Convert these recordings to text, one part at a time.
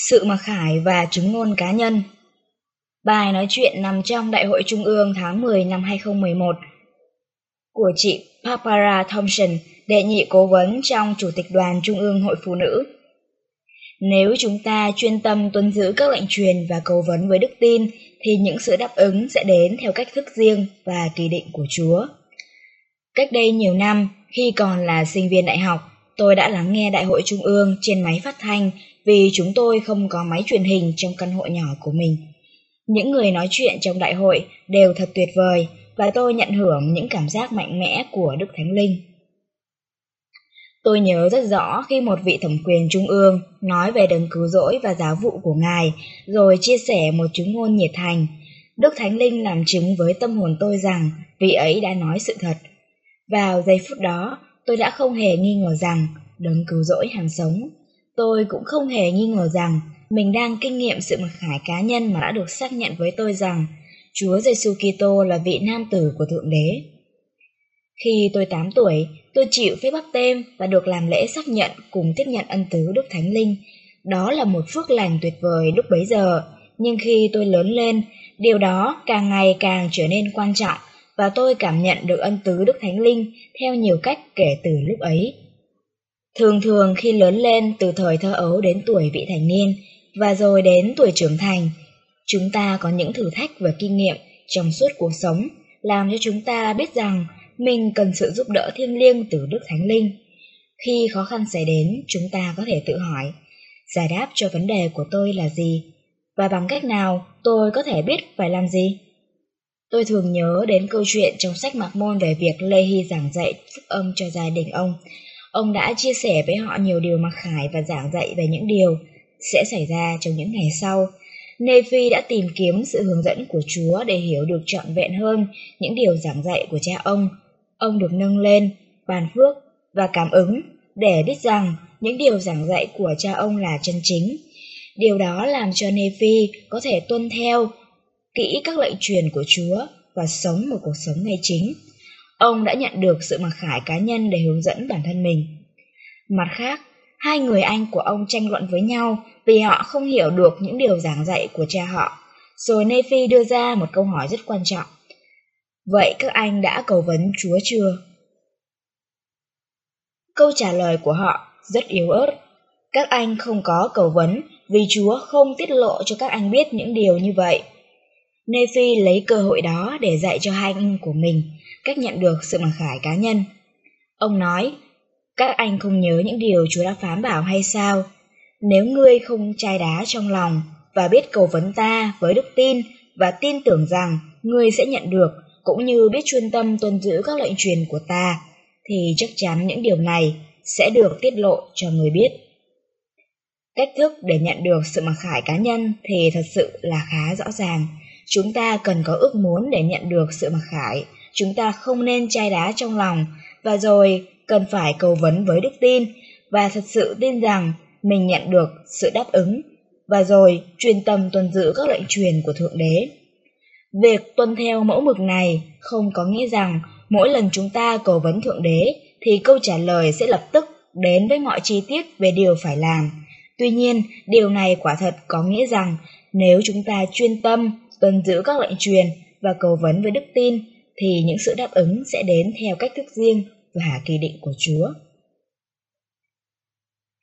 Sự mặc khải và chứng ngôn cá nhân Bài nói chuyện nằm trong Đại hội Trung ương tháng 10 năm 2011 của chị Barbara Thompson, đệ nhị cố vấn trong Chủ tịch đoàn Trung ương Hội Phụ Nữ. Nếu chúng ta chuyên tâm tuân giữ các lệnh truyền và cầu vấn với đức tin, thì những sự đáp ứng sẽ đến theo cách thức riêng và kỳ định của Chúa. Cách đây nhiều năm, khi còn là sinh viên đại học, tôi đã lắng nghe đại hội trung ương trên máy phát thanh vì chúng tôi không có máy truyền hình trong căn hộ nhỏ của mình. Những người nói chuyện trong đại hội đều thật tuyệt vời và tôi nhận hưởng những cảm giác mạnh mẽ của Đức Thánh Linh. Tôi nhớ rất rõ khi một vị thẩm quyền trung ương nói về đấng cứu rỗi và giáo vụ của Ngài, rồi chia sẻ một chứng ngôn nhiệt thành. Đức Thánh Linh làm chứng với tâm hồn tôi rằng vị ấy đã nói sự thật. Vào giây phút đó, tôi đã không hề nghi ngờ rằng đấng cứu rỗi hàng sống. Tôi cũng không hề nghi ngờ rằng mình đang kinh nghiệm sự mặc khải cá nhân mà đã được xác nhận với tôi rằng Chúa Giêsu Kitô là vị nam tử của Thượng Đế. Khi tôi 8 tuổi, tôi chịu phép bắp tem và được làm lễ xác nhận cùng tiếp nhận ân tứ Đức Thánh Linh. Đó là một phước lành tuyệt vời lúc bấy giờ, nhưng khi tôi lớn lên, điều đó càng ngày càng trở nên quan trọng và tôi cảm nhận được ân tứ Đức Thánh Linh theo nhiều cách kể từ lúc ấy. Thường thường khi lớn lên từ thời thơ ấu đến tuổi vị thành niên và rồi đến tuổi trưởng thành, chúng ta có những thử thách và kinh nghiệm trong suốt cuộc sống làm cho chúng ta biết rằng mình cần sự giúp đỡ thiêng liêng từ Đức Thánh Linh. Khi khó khăn xảy đến, chúng ta có thể tự hỏi, giải đáp cho vấn đề của tôi là gì? Và bằng cách nào tôi có thể biết phải làm gì? Tôi thường nhớ đến câu chuyện trong sách Mạc Môn về việc Lê Hy giảng dạy phúc âm cho gia đình ông. Ông đã chia sẻ với họ nhiều điều mặc khải và giảng dạy về những điều sẽ xảy ra trong những ngày sau. Nephi đã tìm kiếm sự hướng dẫn của Chúa để hiểu được trọn vẹn hơn những điều giảng dạy của cha ông. Ông được nâng lên, bàn phước và cảm ứng để biết rằng những điều giảng dạy của cha ông là chân chính. Điều đó làm cho Nephi có thể tuân theo kỹ các lệnh truyền của Chúa và sống một cuộc sống ngay chính. Ông đã nhận được sự mặc khải cá nhân để hướng dẫn bản thân mình. Mặt khác, hai người anh của ông tranh luận với nhau vì họ không hiểu được những điều giảng dạy của cha họ. Rồi Nephi đưa ra một câu hỏi rất quan trọng. Vậy các anh đã cầu vấn Chúa chưa? Câu trả lời của họ rất yếu ớt. Các anh không có cầu vấn vì Chúa không tiết lộ cho các anh biết những điều như vậy. Nephi lấy cơ hội đó để dạy cho hai anh của mình cách nhận được sự mặc khải cá nhân. Ông nói, các anh không nhớ những điều Chúa đã phán bảo hay sao? Nếu ngươi không chai đá trong lòng và biết cầu vấn ta với đức tin và tin tưởng rằng ngươi sẽ nhận được cũng như biết chuyên tâm tuân giữ các lệnh truyền của ta, thì chắc chắn những điều này sẽ được tiết lộ cho người biết. Cách thức để nhận được sự mặc khải cá nhân thì thật sự là khá rõ ràng. Chúng ta cần có ước muốn để nhận được sự mặc khải. Chúng ta không nên chai đá trong lòng và rồi cần phải cầu vấn với đức tin và thật sự tin rằng mình nhận được sự đáp ứng và rồi truyền tâm tuân giữ các lệnh truyền của Thượng Đế. Việc tuân theo mẫu mực này không có nghĩa rằng mỗi lần chúng ta cầu vấn Thượng Đế thì câu trả lời sẽ lập tức đến với mọi chi tiết về điều phải làm. Tuy nhiên, điều này quả thật có nghĩa rằng nếu chúng ta chuyên tâm tuân giữ các lệnh truyền và cầu vấn với đức tin thì những sự đáp ứng sẽ đến theo cách thức riêng và kỳ định của Chúa.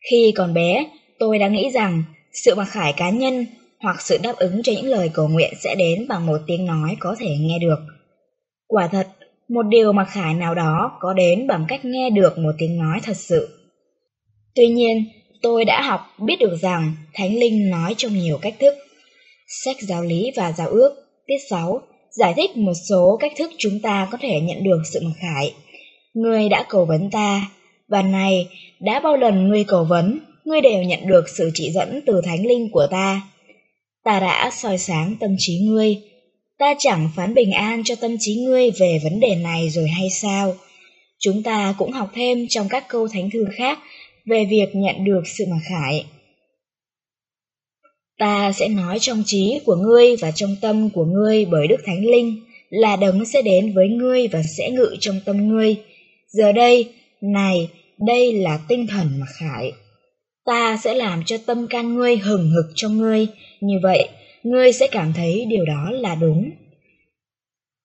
Khi còn bé, tôi đã nghĩ rằng sự mặc khải cá nhân hoặc sự đáp ứng cho những lời cầu nguyện sẽ đến bằng một tiếng nói có thể nghe được. Quả thật, một điều mặc khải nào đó có đến bằng cách nghe được một tiếng nói thật sự. Tuy nhiên, tôi đã học biết được rằng Thánh Linh nói trong nhiều cách thức. Sách giáo lý và giáo ước, tiết 6, giải thích một số cách thức chúng ta có thể nhận được sự mặc khải. Người đã cầu vấn ta, và này, đã bao lần ngươi cầu vấn, ngươi đều nhận được sự chỉ dẫn từ thánh linh của ta. Ta đã soi sáng tâm trí ngươi, ta chẳng phán bình an cho tâm trí ngươi về vấn đề này rồi hay sao? Chúng ta cũng học thêm trong các câu thánh thư khác về việc nhận được sự mặc khải. Ta sẽ nói trong trí của ngươi và trong tâm của ngươi bởi Đức Thánh Linh là đấng sẽ đến với ngươi và sẽ ngự trong tâm ngươi. Giờ đây, này, đây là tinh thần mà khải. Ta sẽ làm cho tâm can ngươi hừng hực trong ngươi, như vậy, ngươi sẽ cảm thấy điều đó là đúng.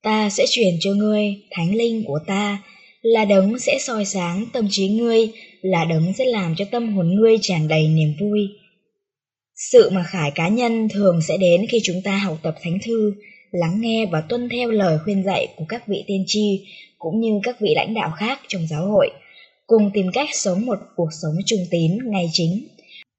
Ta sẽ truyền cho ngươi thánh linh của ta, là đấng sẽ soi sáng tâm trí ngươi, là đấng sẽ làm cho tâm hồn ngươi tràn đầy niềm vui. Sự mà khải cá nhân thường sẽ đến khi chúng ta học tập thánh thư, lắng nghe và tuân theo lời khuyên dạy của các vị tiên tri cũng như các vị lãnh đạo khác trong giáo hội, cùng tìm cách sống một cuộc sống trung tín ngay chính.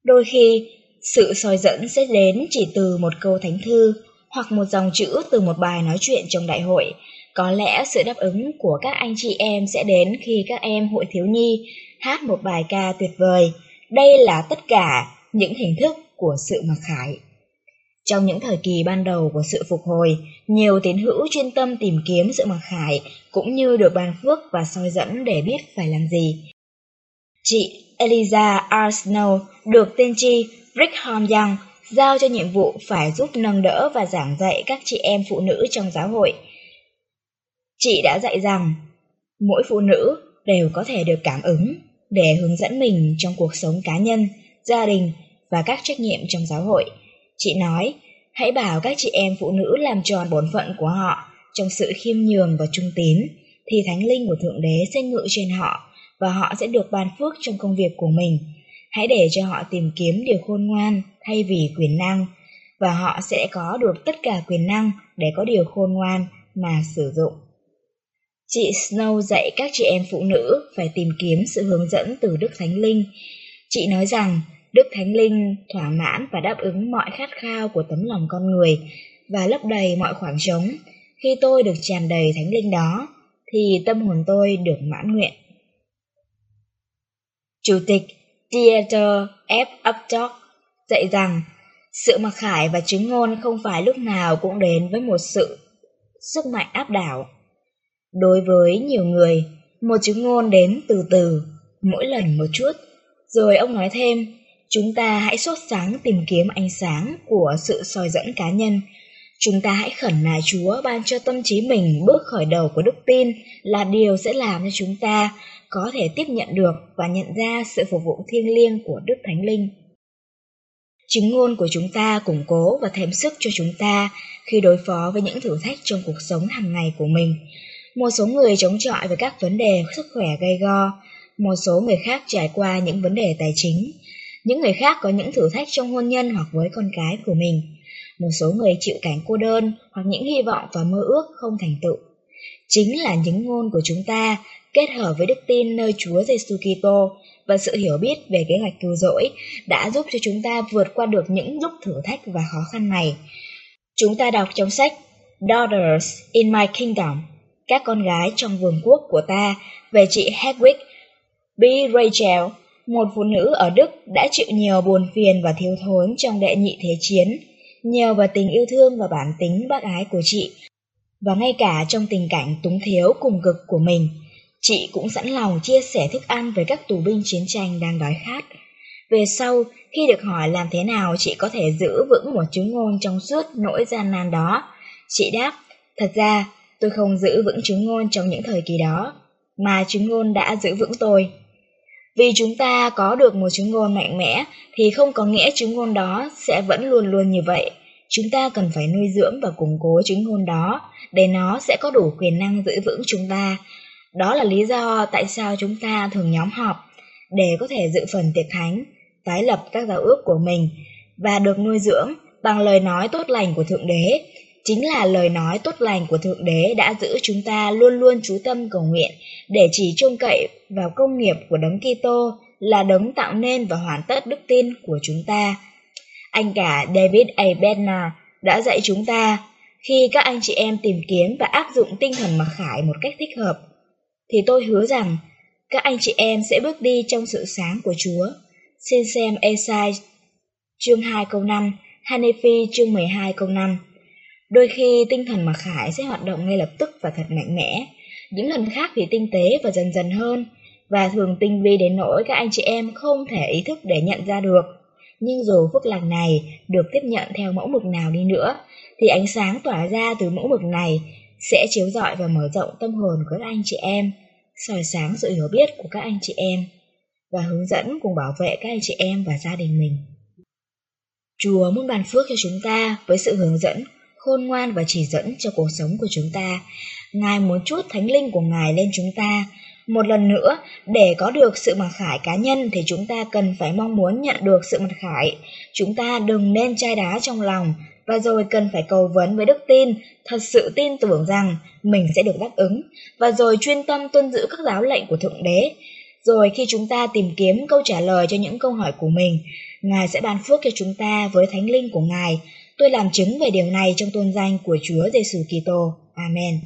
Đôi khi, sự soi dẫn sẽ đến chỉ từ một câu thánh thư hoặc một dòng chữ từ một bài nói chuyện trong đại hội. Có lẽ sự đáp ứng của các anh chị em sẽ đến khi các em hội thiếu nhi hát một bài ca tuyệt vời. Đây là tất cả những hình thức của sự mặc khải. Trong những thời kỳ ban đầu của sự phục hồi, nhiều tín hữu chuyên tâm tìm kiếm sự mặc khải cũng như được ban phước và soi dẫn để biết phải làm gì. Chị Eliza Arsenal được tiên tri Brigham Young giao cho nhiệm vụ phải giúp nâng đỡ và giảng dạy các chị em phụ nữ trong giáo hội. Chị đã dạy rằng mỗi phụ nữ đều có thể được cảm ứng để hướng dẫn mình trong cuộc sống cá nhân, gia đình và các trách nhiệm trong giáo hội. Chị nói, hãy bảo các chị em phụ nữ làm tròn bổn phận của họ trong sự khiêm nhường và trung tín, thì thánh linh của Thượng Đế sẽ ngự trên họ và họ sẽ được ban phước trong công việc của mình. Hãy để cho họ tìm kiếm điều khôn ngoan thay vì quyền năng, và họ sẽ có được tất cả quyền năng để có điều khôn ngoan mà sử dụng. Chị Snow dạy các chị em phụ nữ phải tìm kiếm sự hướng dẫn từ Đức Thánh Linh. Chị nói rằng Đức Thánh Linh thỏa mãn và đáp ứng mọi khát khao của tấm lòng con người và lấp đầy mọi khoảng trống. Khi tôi được tràn đầy Thánh Linh đó, thì tâm hồn tôi được mãn nguyện. Chủ tịch Dieter F. Updog dạy rằng sự mặc khải và chứng ngôn không phải lúc nào cũng đến với một sự sức mạnh áp đảo. Đối với nhiều người, một chứng ngôn đến từ từ, mỗi lần một chút. Rồi ông nói thêm, chúng ta hãy sốt sáng tìm kiếm ánh sáng của sự soi dẫn cá nhân. Chúng ta hãy khẩn nài Chúa ban cho tâm trí mình bước khởi đầu của đức tin là điều sẽ làm cho chúng ta có thể tiếp nhận được và nhận ra sự phục vụ thiêng liêng của Đức Thánh Linh. Chứng ngôn của chúng ta củng cố và thêm sức cho chúng ta khi đối phó với những thử thách trong cuộc sống hàng ngày của mình. Một số người chống chọi với các vấn đề sức khỏe gây go, một số người khác trải qua những vấn đề tài chính, những người khác có những thử thách trong hôn nhân hoặc với con cái của mình. Một số người chịu cảnh cô đơn hoặc những hy vọng và mơ ước không thành tựu. Chính là những ngôn của chúng ta kết hợp với đức tin nơi Chúa Giêsu Kitô và sự hiểu biết về kế hoạch cứu rỗi đã giúp cho chúng ta vượt qua được những lúc thử thách và khó khăn này. Chúng ta đọc trong sách Daughters in My Kingdom, các con gái trong vườn quốc của ta về chị Hedwig B. Rachel, một phụ nữ ở Đức đã chịu nhiều buồn phiền và thiếu thốn trong đệ nhị thế chiến, nhờ vào tình yêu thương và bản tính bác ái của chị, và ngay cả trong tình cảnh túng thiếu cùng cực của mình – Chị cũng sẵn lòng chia sẻ thức ăn với các tù binh chiến tranh đang đói khát. Về sau, khi được hỏi làm thế nào chị có thể giữ vững một chứng ngôn trong suốt nỗi gian nan đó, chị đáp, thật ra tôi không giữ vững chứng ngôn trong những thời kỳ đó, mà chứng ngôn đã giữ vững tôi. Vì chúng ta có được một chứng ngôn mạnh mẽ thì không có nghĩa chứng ngôn đó sẽ vẫn luôn luôn như vậy. Chúng ta cần phải nuôi dưỡng và củng cố chứng ngôn đó để nó sẽ có đủ quyền năng giữ vững chúng ta đó là lý do tại sao chúng ta thường nhóm họp để có thể dự phần tiệc thánh, tái lập các giáo ước của mình và được nuôi dưỡng bằng lời nói tốt lành của Thượng Đế. Chính là lời nói tốt lành của Thượng Đế đã giữ chúng ta luôn luôn chú tâm cầu nguyện để chỉ trông cậy vào công nghiệp của Đấng Kitô là đấng tạo nên và hoàn tất đức tin của chúng ta. Anh cả David A. Bednar đã dạy chúng ta khi các anh chị em tìm kiếm và áp dụng tinh thần mặc khải một cách thích hợp thì tôi hứa rằng các anh chị em sẽ bước đi trong sự sáng của Chúa. Xin xem Esai chương 2 câu 5, Hanefi chương 12 câu 5. Đôi khi tinh thần mặc khải sẽ hoạt động ngay lập tức và thật mạnh mẽ, những lần khác thì tinh tế và dần dần hơn, và thường tinh vi đến nỗi các anh chị em không thể ý thức để nhận ra được. Nhưng dù phước lành này được tiếp nhận theo mẫu mực nào đi nữa, thì ánh sáng tỏa ra từ mẫu mực này sẽ chiếu rọi và mở rộng tâm hồn của các anh chị em, soi sáng sự hiểu biết của các anh chị em, và hướng dẫn cùng bảo vệ các anh chị em và gia đình mình. Chúa muốn ban phước cho chúng ta với sự hướng dẫn, khôn ngoan và chỉ dẫn cho cuộc sống của chúng ta. Ngài muốn chút thánh linh của Ngài lên chúng ta. Một lần nữa, để có được sự mặc khải cá nhân thì chúng ta cần phải mong muốn nhận được sự mặc khải. Chúng ta đừng nên chai đá trong lòng và rồi cần phải cầu vấn với đức tin, thật sự tin tưởng rằng mình sẽ được đáp ứng và rồi chuyên tâm tuân giữ các giáo lệnh của Thượng Đế. Rồi khi chúng ta tìm kiếm câu trả lời cho những câu hỏi của mình, Ngài sẽ ban phước cho chúng ta với thánh linh của Ngài. Tôi làm chứng về điều này trong tôn danh của Chúa Giêsu Kitô. Amen.